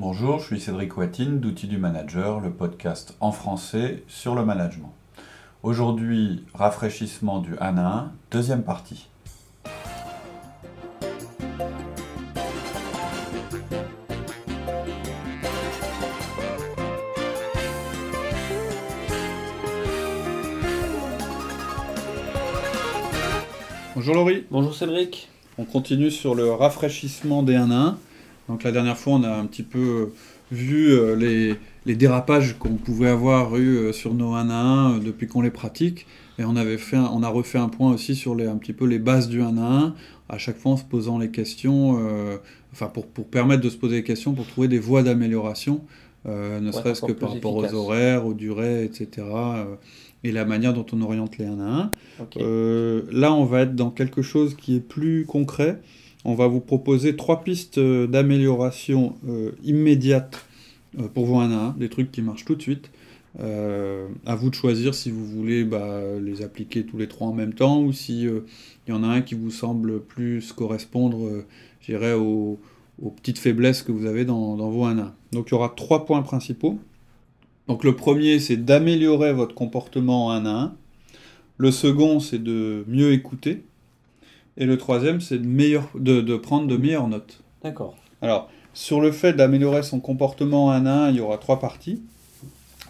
Bonjour, je suis Cédric Watine d'Outils du Manager, le podcast en français sur le management. Aujourd'hui, rafraîchissement du 1 à 1, deuxième partie. Bonjour Laurie. Bonjour Cédric. On continue sur le rafraîchissement des 1 à 1. Donc la dernière fois, on a un petit peu euh, vu euh, les, dérapages qu'on pouvait avoir eu euh, sur nos 1 à 1 depuis qu'on les pratique. Et on, avait fait on a refait un point aussi sur les, un petit peu les bases du 1 à 1, à chaque fois en se posant les questions, enfin pour, pour, permettre de se poser des questions, pour trouver des voies d'amélioration, ne serait-ce que par rapport aux horaires, aux durées, etc. et la manière dont on oriente les 1 à 1. là, on va être dans quelque chose qui est plus concret on va vous proposer trois pistes euh, d'amélioration euh, immédiate euh, pour vous un à un, des trucs qui marchent tout de suite. à vous de choisir si vous voulez bah, les appliquer tous les trois en même temps ou si il y en a un qui vous semble plus correspondre, aux, petites faiblesses que vous avez dans, vos 1 1. Donc il y aura trois points principaux. Donc le premier, c'est d'améliorer votre comportement en 1 à 1. Le second, c'est de mieux écouter. Et le troisième, c'est de, de, prendre de meilleures notes. D'accord. Alors, sur le fait d'améliorer son comportement un à un, il y aura trois parties.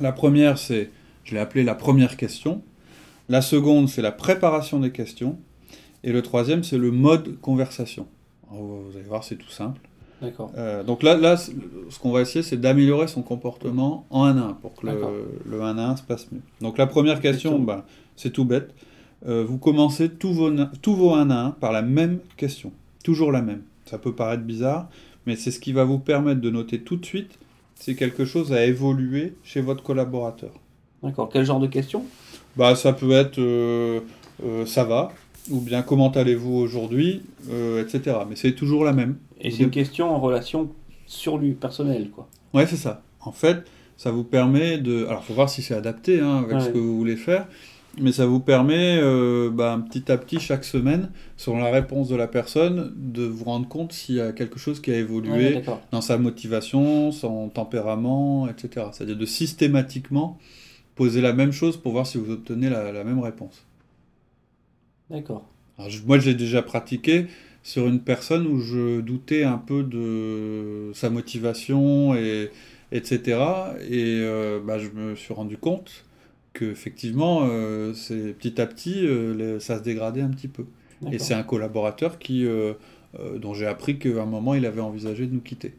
La première, c'est, je l'ai appelé la première question. La seconde, c'est la préparation des questions. Et le troisième, c'est le mode conversation. vous allez voir, c'est tout simple. D'accord. Euh, donc là, là ce qu'on va essayer, c'est d'améliorer son comportement en 1 à 1 pour que le, le 1 à 1 se passe mieux. Donc la première question, bah, c'est tout bête. Euh, vous commencez tous vos, tous vos 1 à 1 par la même question. Toujours la même. Ça peut paraître bizarre, mais c'est ce qui va vous permettre de noter tout de suite si quelque chose a évolué chez votre collaborateur. D'accord. Quel genre de question? Bah, Ça peut être euh, euh, ça va, ou bien comment allez-vous aujourd'hui, etc. Mais c'est toujours la même. Et c'est une question en relation sur lui, personnel, quoi. Ouais, c'est ça. En fait, ça vous permet de. Alors, faut voir si c'est adapté hein, avec ce que vous voulez faire mais ça vous permet euh, bah, petit à petit, chaque semaine, selon la réponse de la personne, de vous rendre compte s'il y a quelque chose qui a évolué dans sa motivation, son tempérament, etc. C'est-à-dire de systématiquement poser la même chose pour voir si vous obtenez la, même réponse. D'accord. Moi, j'ai déjà pratiqué sur une personne où je doutais un peu de sa motivation, et, etc. Et euh, bah, je me suis rendu compte effectivement, euh, c'est petit à petit, euh, ça se dégradait un petit peu. Et c'est un collaborateur qui, euh, dont j'ai appris qu'à un moment, il avait envisagé de nous quitter.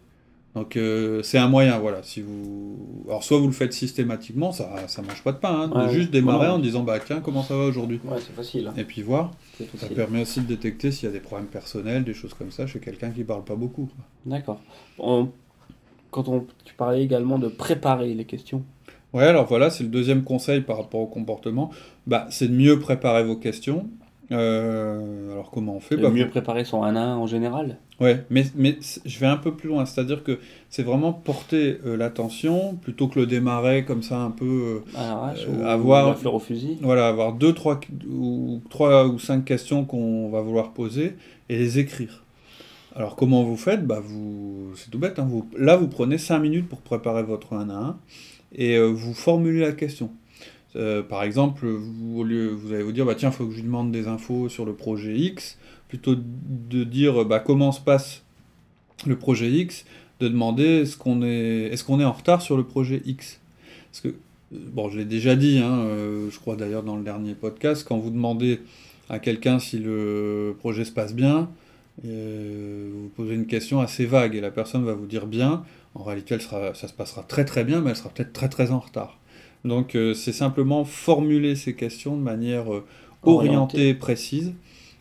Donc c'est un moyen, voilà. Si vous, alors soit vous le faites systématiquement, ça, ça mange pas de pain, hein, de juste démarrer en disant bah tiens comment ça va aujourd'hui? Ouais, c'est facile. Hein. Et puis voir. Ça permet aussi de détecter s'il y a des problèmes personnels, des choses comme ça chez quelqu'un qui parle pas beaucoup. D'accord. Quand on, tu parlais également de préparer les questions. Ouais, alors voilà, c'est le deuxième conseil par rapport au comportement. Bah, c'est de mieux préparer vos questions. Euh, alors comment on fait? Bah, Mieux préparer son 1 1 en général? Ouais, mais, mais je vais un peu plus loin, c'est-à-dire que c'est vraiment porter euh, l'attention plutôt que le démarrer comme ça un peu. Euh, avoir, fleur au fusil? Voilà, avoir deux, trois ou, trois ou cinq questions qu'on va vouloir poser et les écrire. Alors comment vous faites? Bah, vous, C'est tout bête, hein, vous, là vous prenez 5 minutes pour préparer votre 1 à 1 et euh, vous formulez la question. Euh, par exemple, vous, allez vous dire, bah, tiens, il faut que je lui demande des infos sur le projet X, plutôt de dire bah, comment se passe le projet X, de demander est-ce qu'on est, en retard sur le projet X? Parce que, bon, je l'ai déjà dit, hein, euh, je crois d'ailleurs dans le dernier podcast, quand vous demandez à quelqu'un si le projet se passe bien, vous posez une question assez vague et la personne va vous dire bien, en réalité, ça se passera très très bien, mais elle sera peut-être très très en retard. Donc euh, c'est simplement formuler ces questions de manière euh, orientée, précise.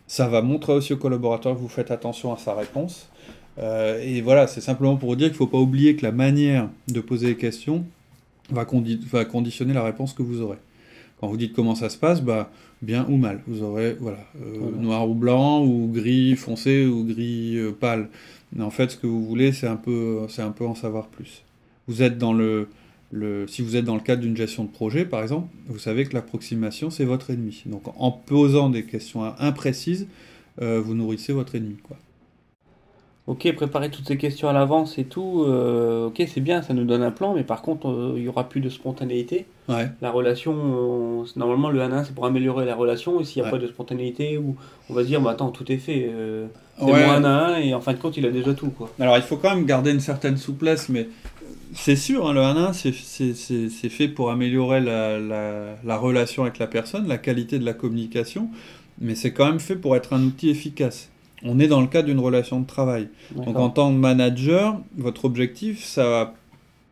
Ça va montrer aussi au collaborateur que vous faites attention à sa réponse. Euh, et voilà, c'est simplement pour vous dire qu'il ne faut pas oublier que la manière de poser les questions va, va, conditionner la réponse que vous aurez. Quand vous dites comment ça se passe, bah, bien ou mal. Vous aurez voilà, noir ou blanc, ou gris foncé, ou gris pâle. Mais en fait, ce que vous voulez, c'est un peu, c'est un peu en savoir plus. Vous êtes dans le, le, si vous êtes dans le cadre d'une gestion de projet, par exemple, vous savez que l'approximation, c'est votre ennemi. Donc, en posant des questions imprécises, euh, vous nourrissez votre ennemi. Ok, préparer toutes ces questions à l'avance et tout, euh, ok, c'est bien, ça nous donne un plan, mais par contre, euh, il y aura plus de spontanéité. Ouais. La relation, euh, normalement, le 1 1 c'est pour améliorer la relation, et s'il n'y a Ouais. pas de spontanéité, ou on va se dire, bah attends, tout est fait, euh, c'est Ouais. à un, et en fin de compte, il a déjà tout, quoi. Alors il faut quand même garder une certaine souplesse, mais c'est sûr, hein, le 1-1, c'est- fait pour améliorer la, la- la relation avec la personne, la qualité de la communication, mais c'est quand même fait pour être un outil efficace. On est dans le cadre d'une relation de travail. Donc en tant que manager, votre objectif, ça va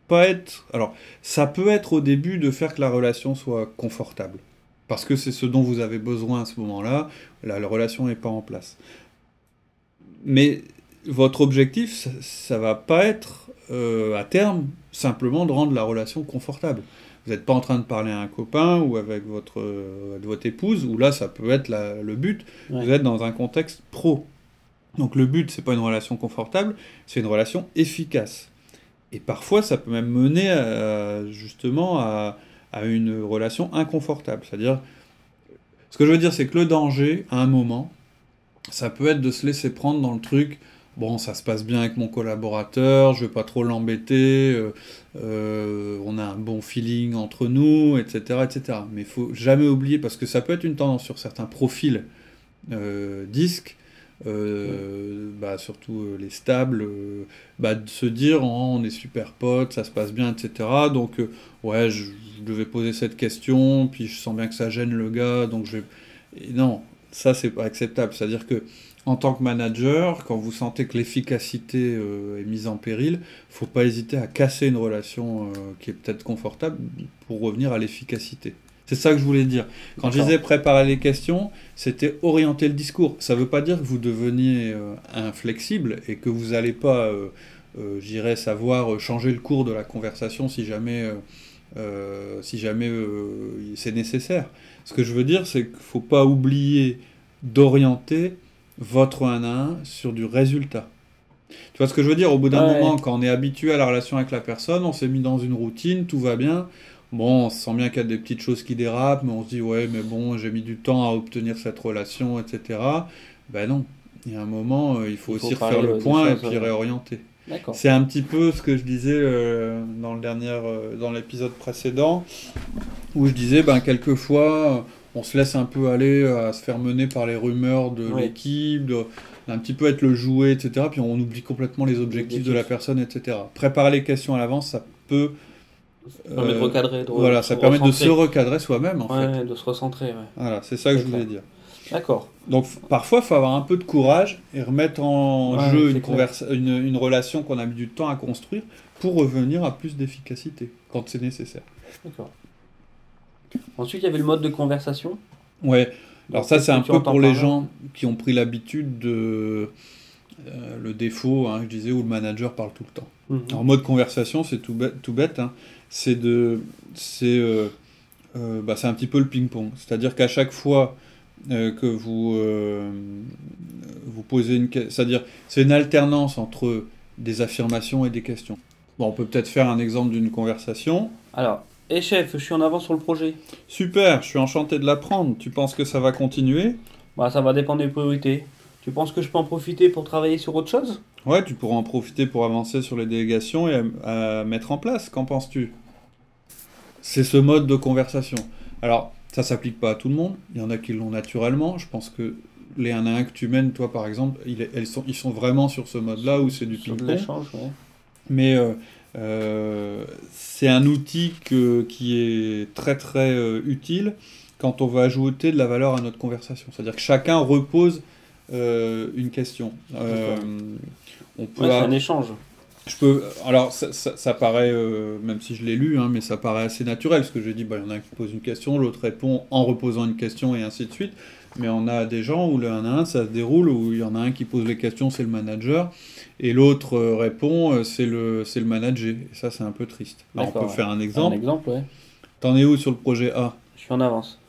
pas être... Alors, ça peut être au début de faire que la relation soit confortable. Parce que c'est ce dont vous avez besoin à ce moment-là. La, la relation n'est pas en place. Mais votre objectif, ça, ça va pas être euh, à terme simplement de rendre la relation confortable. Vous n'êtes pas en train de parler à un copain ou avec votre, euh, votre épouse, où là, ça peut être la- le but. Ouais. Vous êtes dans un contexte pro. Donc le but, c'est pas une relation confortable, c'est une relation efficace. Et parfois, ça peut même mener justement à, une relation inconfortable. C'est-à-dire, ce que je veux dire, c'est que le danger, à un moment, ça peut être de se laisser prendre dans le truc. Bon, ça se passe bien avec mon collaborateur, je veux pas trop l'embêter, euh, euh, on a un bon feeling entre nous, etc., etc. Mais il faut jamais oublier, parce que ça peut être une tendance sur certains profils euh, disques, euh, bah, surtout euh, les stables, euh, bah, de se dire Oh, on est super potes, ça se passe bien, etc. Donc, ouais, je, devais poser cette question, puis je sens bien que ça gêne le gars, donc je vais. Non, ça c'est pas acceptable. C'est-à-dire que en tant que manager, quand vous sentez que l'efficacité est mise en péril, faut pas hésiter à casser une relation qui est peut-être confortable pour revenir à l'efficacité. C'est ça que je voulais dire. Quand je disais préparer les questions, c'était orienter le discours. Ça ne veut pas dire que vous deveniez euh, inflexible et que vous n'allez pas, euh, euh, j'irais savoir changer le cours de la conversation si jamais, si jamais c'est nécessaire. Ce que je veux dire, c'est qu'il ne faut pas oublier d'orienter votre 1 à 1 sur du résultat. Tu vois ce que je veux dire? Au bout d'un Ouais. moment, quand on est habitué à la relation avec la personne, on s'est mis dans une routine, tout va bien. Bon, on sent bien qu'il y a des petites choses qui dérapent, mais on se dit, ouais, mais bon, j'ai mis du temps à obtenir cette relation, etc. Ben non, il y a un moment, euh, il faut Il faut aussi refaire le point et puis réorienter. D'accord. C'est un petit peu ce que je disais euh, dans le dernier, euh, dans l'épisode précédent, où je disais, ben quelquefois, on se laisse un peu aller à se faire mener par les rumeurs de Oui. l'équipe, de un petit peu être le jouet, etc. Puis on oublie complètement les objectifs de la objectifs. personne, etc. Préparer les questions à l'avance, ça peut, Ça permet de euh, recadrer, de voilà, ça se permet de se recadrer soi-même, en fait. De se recentrer, ouais. Voilà, c'est ça que je voulais clair. dire. D'accord. Donc parfois, il faut avoir un peu de courage et remettre en Ouais, jeu une, une, une relation qu'on a mis du temps à construire pour revenir à plus d'efficacité quand c'est nécessaire. D'accord. Ensuite, il y avait le mode de conversation. Ouais, alors ça c'est un peu pour les gens qui ont pris l'habitude de... euh, le défaut, hein, je disais, où le manager parle tout le temps. Mhm. En mode conversation, c'est tout bête, tout bête hein. C'est de, c'est, euh, euh, bah, un petit peu le ping-pong. C'est-à-dire qu'à chaque fois euh, que vous, euh, vous posez une, que- c'est-à-dire c'est une alternance entre des affirmations et des questions. Bon, on peut peut-être faire un exemple d'une conversation. Alors, et chef, je suis en avance sur le projet. Super, je suis enchanté de l'apprendre. Tu penses que ça va continuer? Bah, ça va dépendre des priorités. Tu penses que je peux en profiter pour travailler sur autre chose? Ouais, tu pourras en profiter pour avancer sur les délégations et à, à mettre en place. Qu'en penses-tu? C'est ce mode de conversation. Alors, ça s'applique pas à tout le monde. Il y en a qui l'ont naturellement. Je pense que les 1 à 1 que tu mènes, toi par exemple, elles sont, ils sont vraiment sur ce mode-là où c'est du ping-pong. ouais. Mais euh, euh, c'est un outil que- qui est très très euh, utile quand on va ajouter de la valeur à notre conversation. C'est-à-dire que chacun repose euh, une question. Euh, on peut Ouais, un échange. je peux, alors ça, ça- ça paraît, euh, même si je l'ai lu, hein, mais ça paraît assez naturel, parce que j'ai dit, bah, il y en a un qui pose une question, l'autre répond en reposant une question, et ainsi de suite. Mais on a des gens où le 1 à 1, ça se déroule, où il y en a un qui pose les questions, c'est le manager, et l'autre euh, répond, c'est le, c'est le manager. Et ça, c'est un peu triste. Alors, on peut ouais. faire un Un exemple. exemple, ouais. T'en es où sur le projet A? Je suis en avance.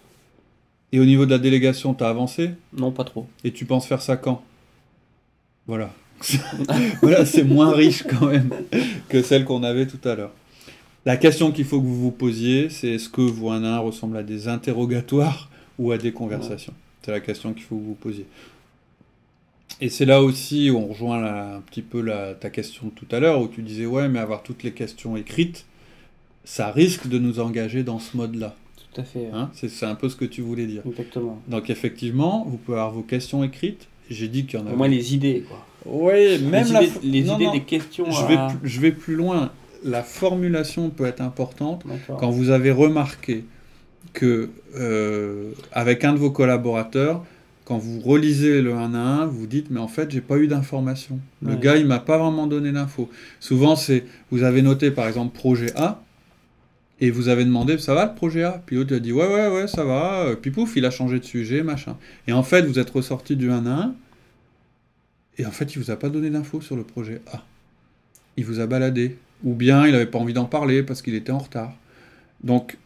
Et au niveau de la délégation, t'as avancé? Non, pas trop. Et tu penses faire ça quand? Voilà. voilà, c'est moins riche quand même que celle qu'on avait tout à l'heure. La question qu'il faut que vous vous posiez, c'est est-ce que vous un un ressemble à des interrogatoires ou à des conversations? C'est la question qu'il faut que vous vous posiez. Et c'est là aussi où on rejoint la- un petit peu la- ta question de tout à l'heure, où tu disais, ouais, mais avoir toutes les questions écrites, ça risque de nous engager dans ce mode-là. Tout à fait. Hein c'est un peu ce que tu voulais dire. Exactement. Donc effectivement, vous pouvez avoir vos questions écrites. J'ai dit qu'il y en Au avait. moins les idées, quoi. Oui, même les la idées, les non, idées non, des questions. Je vais, à- plus, je vais plus loin. La formulation peut être importante quand vous avez remarqué que euh, avec un de vos collaborateurs, quand vous relisez le 1 à 1, vous dites mais en fait j'ai pas eu d'information. Le Ouais. gars il m'a pas vraiment donné d'infos. Souvent c'est vous avez noté par exemple projet A et vous avez demandé ça va le projet A? Puis l'autre a dit ouais ouais ouais ça va Euh, puis pouf il a changé de sujet machin. Et en fait vous êtes ressorti du 1 à 1 et en fait il vous a pas donné d'infos sur le projet A. Il vous a baladé ou bien il n'avait pas envie d'en parler parce qu'il était en retard. Donc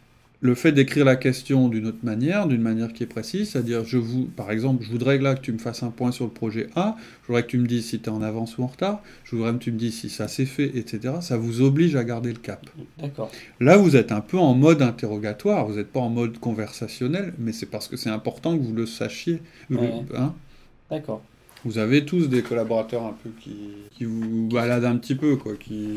le fait d'écrire la question d'une autre manière, d'une manière qui est précise, c'est-à-dire, je vous, par exemple, je voudrais là que tu me fasses un point sur le projet A, je voudrais que tu me dises si tu es en avance ou en retard, je voudrais que tu me dises si ça s'est fait, etc. Ça vous oblige à garder le cap. D'accord. Là, vous êtes un peu en mode interrogatoire, vous n'êtes pas en mode conversationnel, mais c'est parce que c'est important que vous le sachiez. Ouais. hein. D'accord. Vous avez tous des collaborateurs un peu qui, qui vous baladent un petit peu, quoi, qui...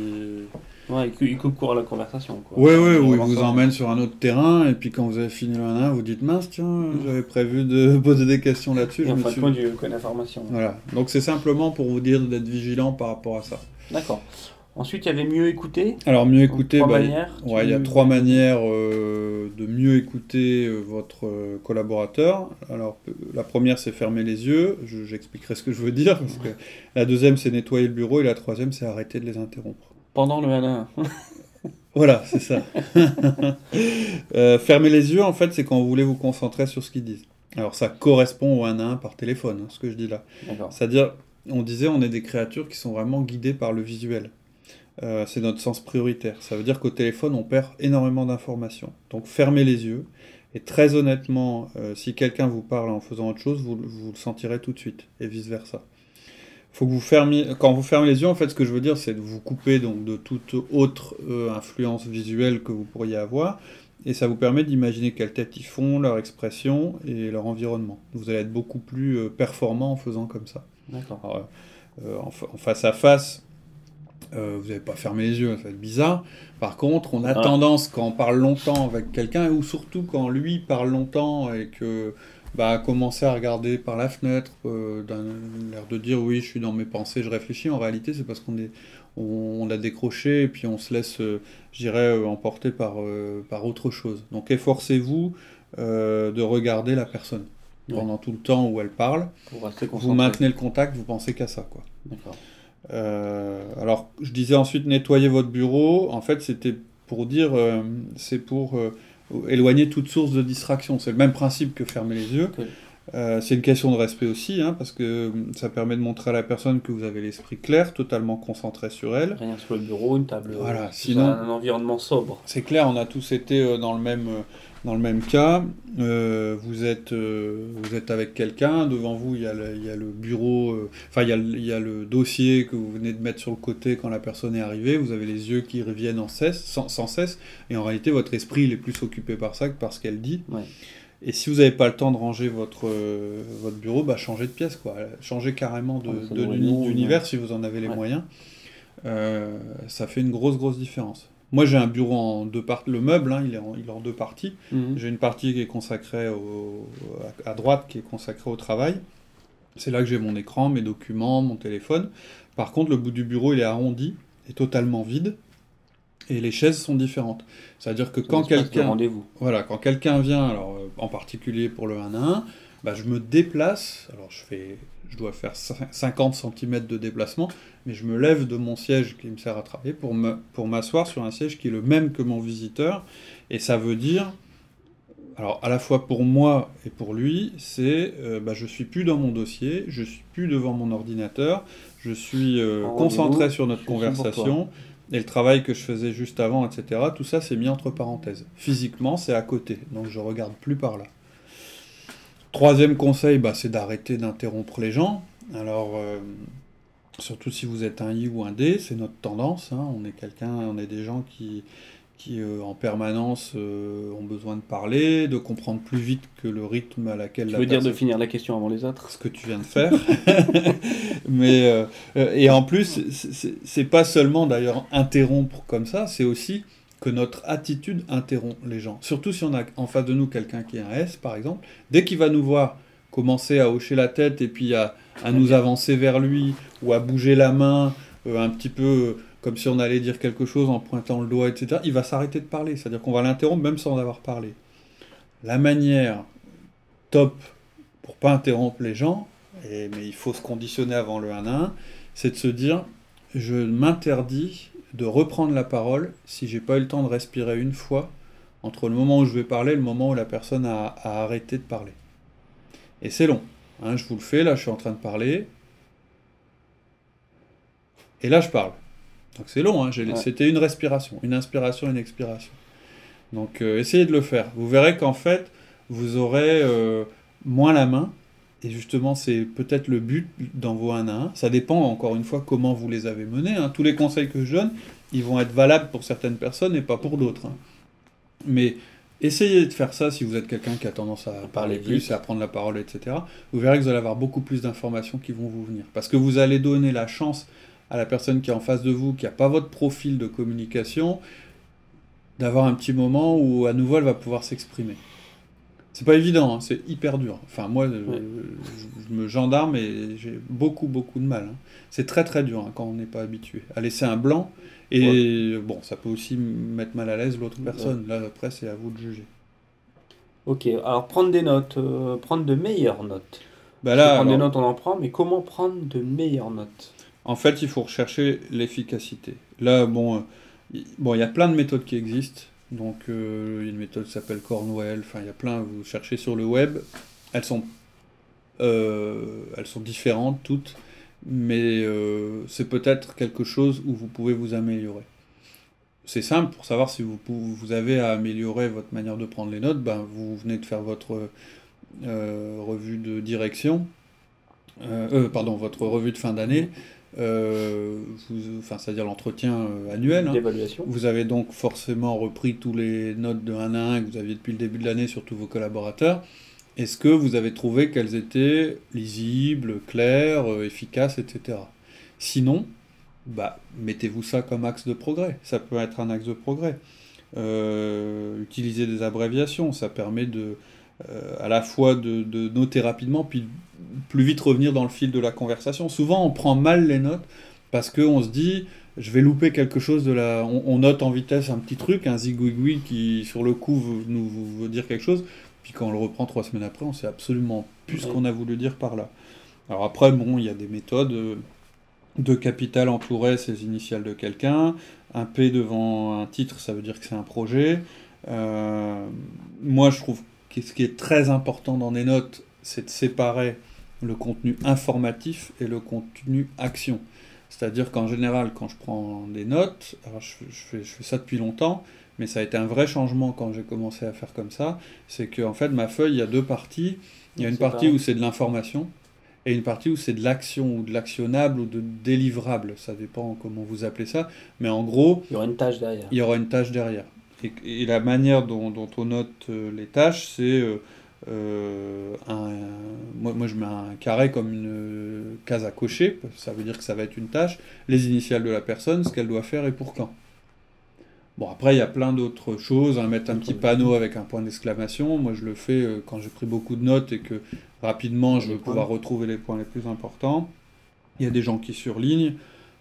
Ouais, il il coupe court à la conversation, quoi. Ouais, ouais, où ils vous emmènent sur un autre terrain, et puis quand vous avez fini le 1 vous dites mince, tiens, j'avais prévu de poser des questions là-dessus. Et en fin de compte, il. Voilà, donc c'est simplement pour vous dire d'être vigilant par rapport à ça. D'accord. Ensuite, il y avait mieux écouter. Alors, mieux écouter, bah, manières. ouais, il y a trois manières euh, de mieux écouter euh, votre euh, collaborateur. Alors, la première, c'est fermer les yeux, Je- j'expliquerai ce que je veux dire. parce que la deuxième, c'est nettoyer le bureau, et la troisième, c'est arrêter de les interrompre. Pendant le 1 à 1. Voilà, c'est ça. Euh, fermer les yeux, en fait, c'est quand vous voulez vous concentrer sur ce qu'ils disent. Alors, ça correspond au 1 à 1 par téléphone, hein, ce que je dis là. C'est-à-dire, on disait, on est des créatures qui sont vraiment guidées par le visuel. Euh, c'est notre sens prioritaire. Ça veut dire qu'au téléphone, on perd énormément d'informations. Donc, fermez les yeux. Et très honnêtement, euh, si quelqu'un vous parle en faisant autre chose, vous, vous le sentirez tout de suite, et vice-versa. Faut que vous fermiez, quand vous fermez les yeux, en fait, ce que je veux dire, c'est de vous couper donc de toute autre euh, influence visuelle que vous pourriez avoir, et ça vous permet d'imaginer quelle tête ils font, leur expression et leur environnement. Vous allez être beaucoup plus performant en faisant comme ça. D'accord. En face à face, euh, vous n'avez pas fermé les yeux, ça va être bizarre. Par contre, on a Ah. tendance, quand on parle longtemps avec quelqu'un, ou surtout quand lui parle longtemps et que bah, à commencer à regarder par la fenêtre, euh, d'un l'air de dire oui, je suis dans mes pensées, je réfléchis. En réalité, c'est parce qu'on est, on, on a décroché et puis on se laisse, euh, je dirais, euh, emporter par, par autre chose. Donc, efforcez-vous de regarder la personne Ouais. pendant tout le temps où elle parle. Vous maintenez le contact, vous pensez qu'à ça, quoi. D'accord. Euh, alors, je disais ensuite nettoyer votre bureau. En fait, c'était pour dire, euh, c'est pour euh, éloigner toute source de distraction. C'est le même principe que fermer les yeux. Euh, c'est une question de respect aussi, hein, parce que ça permet de montrer à la personne que vous avez l'esprit clair, totalement concentré sur elle. Rien sur le bureau, une table. Voilà, sinon- Un environnement sobre. C'est clair, on a tous été dans le même, dans le même cas. Euh, vous, êtes, euh, vous êtes avec quelqu'un, devant vous il y a le, il y a le bureau, euh, enfin il y, a le- il y a le dossier que vous venez de mettre sur le côté quand la personne est arrivée, vous avez les yeux qui reviennent en cesse, sans, sans cesse, et en réalité votre esprit il est plus occupé par ça que par ce qu'elle dit. Ouais. Et si vous n'avez pas le temps de ranger votre, euh, votre bureau, bah changez de pièce, quoi. Changez carrément de, Ouais, de d'univers ouais. si vous en avez les Ouais. moyens. Euh, ça fait une grosse, grosse différence. Moi, j'ai un bureau en deux parties. Le meuble, hein, il, est en, il est en deux parties. Mhm. J'ai une partie qui est consacrée au, à, droite, qui est consacrée au travail. C'est là que j'ai mon écran, mes documents, mon téléphone. Par contre, le bout du bureau, il est arrondi et totalement vide. Et les chaises sont différentes. C'est-à-dire que quand quelqu'un rendez-vous. voilà, quand quelqu'un vient, alors euh, en particulier pour le 1 à 1, bah, je me déplace, alors je fais, je dois faire cin- 50 cm de déplacement, mais je me lève de mon siège qui me sert à travailler pour me, pour m'asseoir sur un siège qui est le même que mon visiteur, et ça veut dire, alors à la fois pour moi et pour lui, c'est, euh, bah, je suis plus dans mon dossier, je suis plus devant mon ordinateur, je suis euh, En concentré sur notre conversation. Et le travail que je faisais juste avant, etc., tout ça c'est mis entre parenthèses. Physiquement, c'est à côté, donc je regarde plus par là. Troisième conseil, bah, c'est d'arrêter d'interrompre les gens. Alors, euh, surtout si vous êtes un I ou un D, c'est notre tendance. hein. On est quelqu'un, on est des gens qui, qui euh, en permanence euh, ont besoin de parler, de comprendre plus vite que le rythme à laquelle Tu la veux dire de personne- finir la question avant les autres? Ce que tu viens de faire. Mais euh, et en plus, c'est pas seulement d'ailleurs interrompre comme ça, c'est aussi que notre attitude interrompt les gens. Surtout si on a en face de nous quelqu'un qui est un S, par exemple, dès qu'il va nous voir commencer à hocher la tête et puis à, nous avancer vers lui ou à bouger la main euh, un petit peu euh, comme si on allait dire quelque chose en pointant le doigt, etc., il va s'arrêter de parler. C'est-à-dire qu'on va l'interrompre même sans avoir parlé. La manière top pour pas interrompre les gens, mais il faut se conditionner avant le 1 à 1, c'est de se dire je m'interdis de reprendre la parole si j'ai pas eu le temps de respirer une fois entre le moment où je vais parler et le moment où la personne a, a arrêté de parler. Et c'est long. hein, je vous le fais, là je suis en train de parler. Et là je parle. Donc c'est long, hein, Ouais. c'était une respiration, une inspiration, une expiration. Donc euh, essayez de le faire. Vous verrez qu'en fait, vous aurez euh, moins la main. Et justement, c'est peut-être le but dans vos 1 à 1. Ça dépend, encore une fois, comment vous les avez menés. hein. Tous les conseils que je donne, ils vont être valables pour certaines personnes et pas pour d'autres. hein. Mais essayez de faire ça si vous êtes quelqu'un qui a tendance à parler plus et à prendre la parole, etc. Vous verrez que vous allez avoir beaucoup plus d'informations qui vont vous venir. Parce que vous allez donner la chance à la personne qui est en face de vous, qui n'a pas votre profil de communication, d'avoir un petit moment où à nouveau elle va pouvoir s'exprimer. C'est pas évident, hein, c'est hyper dur. Enfin, moi, euh, Ouais. je, je me gendarme et j'ai beaucoup, beaucoup de mal. hein. C'est très, très dur hein, quand on n'est pas habitué à laisser un blanc. Et bon, ça peut aussi mettre mal à l'aise l'autre personne. Là, après, c'est à vous de juger. Ok, alors prendre des notes, euh, prendre de meilleures notes. Bah là, prendre des notes, on en prend, mais comment prendre de meilleures notes? En fait, il faut rechercher l'efficacité. Là, bon, euh, bon, il y a plein de méthodes qui existent. Donc, il y a une méthode qui s'appelle Cornwell. Enfin, il y a plein. Vous cherchez sur le web. Elles sont, euh, elles sont différentes toutes, mais euh, c'est peut-être quelque chose où vous pouvez vous améliorer. C'est simple pour savoir si vous, vous avez à améliorer votre manière de prendre les notes. Ben, vous venez de faire votre euh, revue de direction, pardon, votre revue de fin d'année, euh, vous- enfin, c'est-à-dire l'entretien euh, annuel. hein. Vous avez donc forcément repris tous les notes de 1 à 1 que vous aviez depuis le début de l'année sur tous vos collaborateurs. Est-ce que vous avez trouvé qu'elles étaient lisibles, claires, euh, efficaces, etc. Sinon, bah, mettez-vous ça comme axe de progrès. Ça peut être un axe de progrès. Euh, utilisez des abréviations, ça permet de, à la fois de, de noter rapidement, puis plus vite revenir dans le fil de la conversation. Souvent, on prend mal les notes parce qu'on se dit, je vais louper quelque chose de la... On, on note en vitesse un petit truc, un zigouigoui qui, sur le coup, veut, nous veut- dire quelque chose, puis quand on le reprend trois semaines après, on sait absolument plus ce qu'on a voulu dire par là. Alors après, bon, il y a des méthodes. euh, De capital entouré, c'est les initiales de quelqu'un. Un P devant un titre, ça veut dire que c'est un projet. Euh, moi, je trouve ce qui est très important dans les notes, c'est de séparer le contenu informatif et le contenu action. C'est-à-dire qu'en général, quand je prends des notes, alors je, je fais, je fais ça depuis longtemps, mais ça a été un vrai changement quand j'ai commencé à faire comme ça, c'est qu'en fait, ma feuille, il y a deux parties. Il y a une partie où c'est de l'information et une partie où c'est de l'action ou de l'actionnable ou de délivrable. Ça dépend comment vous appelez ça. Mais en gros, Il y aura une tâche derrière. il y aura une tâche derrière. Et, et la manière dont, dont on note euh, les tâches, c'est euh, euh, un, moi, moi je mets un carré comme une case à cocher, ça veut dire que ça va être une tâche, les initiales de la personne, ce qu'elle doit faire et pour quand. Bon, après, il y a plein d'autres choses, hein, mettre un petit panneau avec un point d'exclamation. Moi, je le fais euh, quand j'ai pris beaucoup de notes et que rapidement, je veux pouvoir retrouver les points les plus importants. Il y a des gens qui surlignent.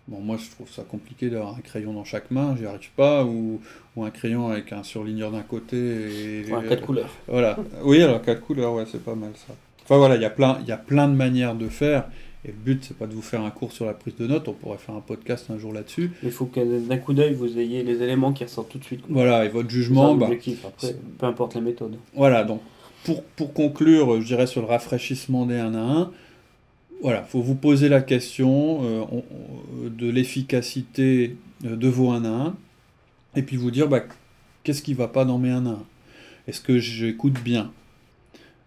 Bon, moi, je trouve ça compliqué d'avoir un crayon dans chaque main, j'y arrive pas, ou, ou un crayon avec un surligneur d'un côté et... Enfin, quatre couleurs. Voilà. Oui, alors quatre couleurs, ouais, c'est pas mal ça. Enfin voilà, il y a plein, il y a plein de manières de faire. Et le but, c'est pas de vous faire un cours sur la prise de notes. On pourrait faire un podcast un jour là-dessus. Il faut que d'un coup d'œil, vous ayez les éléments qui ressortent tout de suite. Voilà. Et votre jugement, bah. Après, peu importe la méthode. Voilà, donc pour, pour conclure, je dirais sur le rafraîchissement des 1 à 1, voilà, faut vous poser la question euh, on- on- de l'efficacité euh, de vos 1 à 1, et puis vous dire, bah, qu'est-ce qui va pas dans mes 1 à 1 Est-ce que j'écoute bien?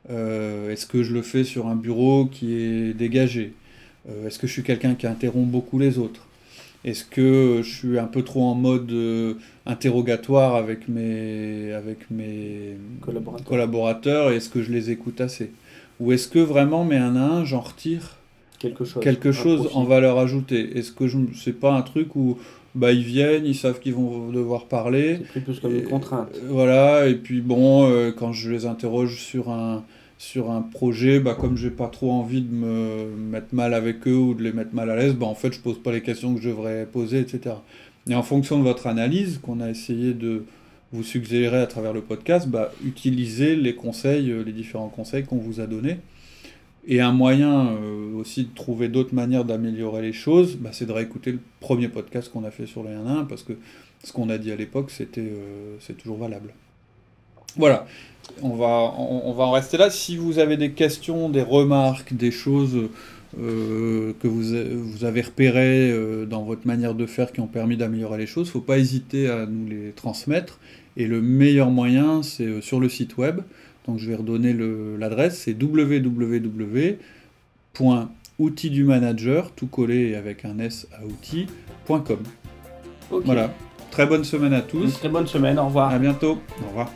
Euh, Est-ce que je le fais sur un bureau qui est dégagé? Euh, Est-ce que je suis quelqu'un qui interrompt beaucoup les autres? Est-ce que je suis un peu trop en mode euh, interrogatoire avec mes, avec mes Collaborateur. collaborateurs Est-ce que je les écoute assez? Ou est-ce que vraiment, mais un à un, j'en retire Quelque chose. quelque chose en valeur ajoutée Est-ce que je c'est pas un truc où bah, ils viennent, ils savent qu'ils vont devoir parler C'est plus comme une contrainte. euh, Voilà, et puis bon, euh, quand je les interroge sur un, sur un projet, bah, comme j'ai pas trop envie de me mettre mal avec eux ou de les mettre mal à l'aise, bah, en fait, je pose pas les questions que je devrais poser, etc. Et en fonction de votre analyse, qu'on a essayé de vous suggérer à travers le podcast, bah, utilisez les conseils, euh, les différents conseils qu'on vous a donnés. Et un moyen euh, aussi de trouver d'autres manières d'améliorer les choses, bah, c'est de réécouter le premier podcast qu'on a fait sur le 1 à 1, parce que ce qu'on a dit à l'époque, c'était, euh, c'est toujours valable. Voilà, on va, on, va en rester là. Si vous avez des questions, des remarques, des choses euh, que vous, vous avez repérées dans votre manière de faire qui ont permis d'améliorer les choses, faut pas hésiter à nous les transmettre. Et le meilleur moyen, c'est sur le site web. Donc je vais redonner l'adresse, c'est www.outildumanager, tout collé avec un S à outils.com. Voilà. Très bonne semaine à Une tous. très bonne semaine. Au revoir. À bientôt. Au revoir.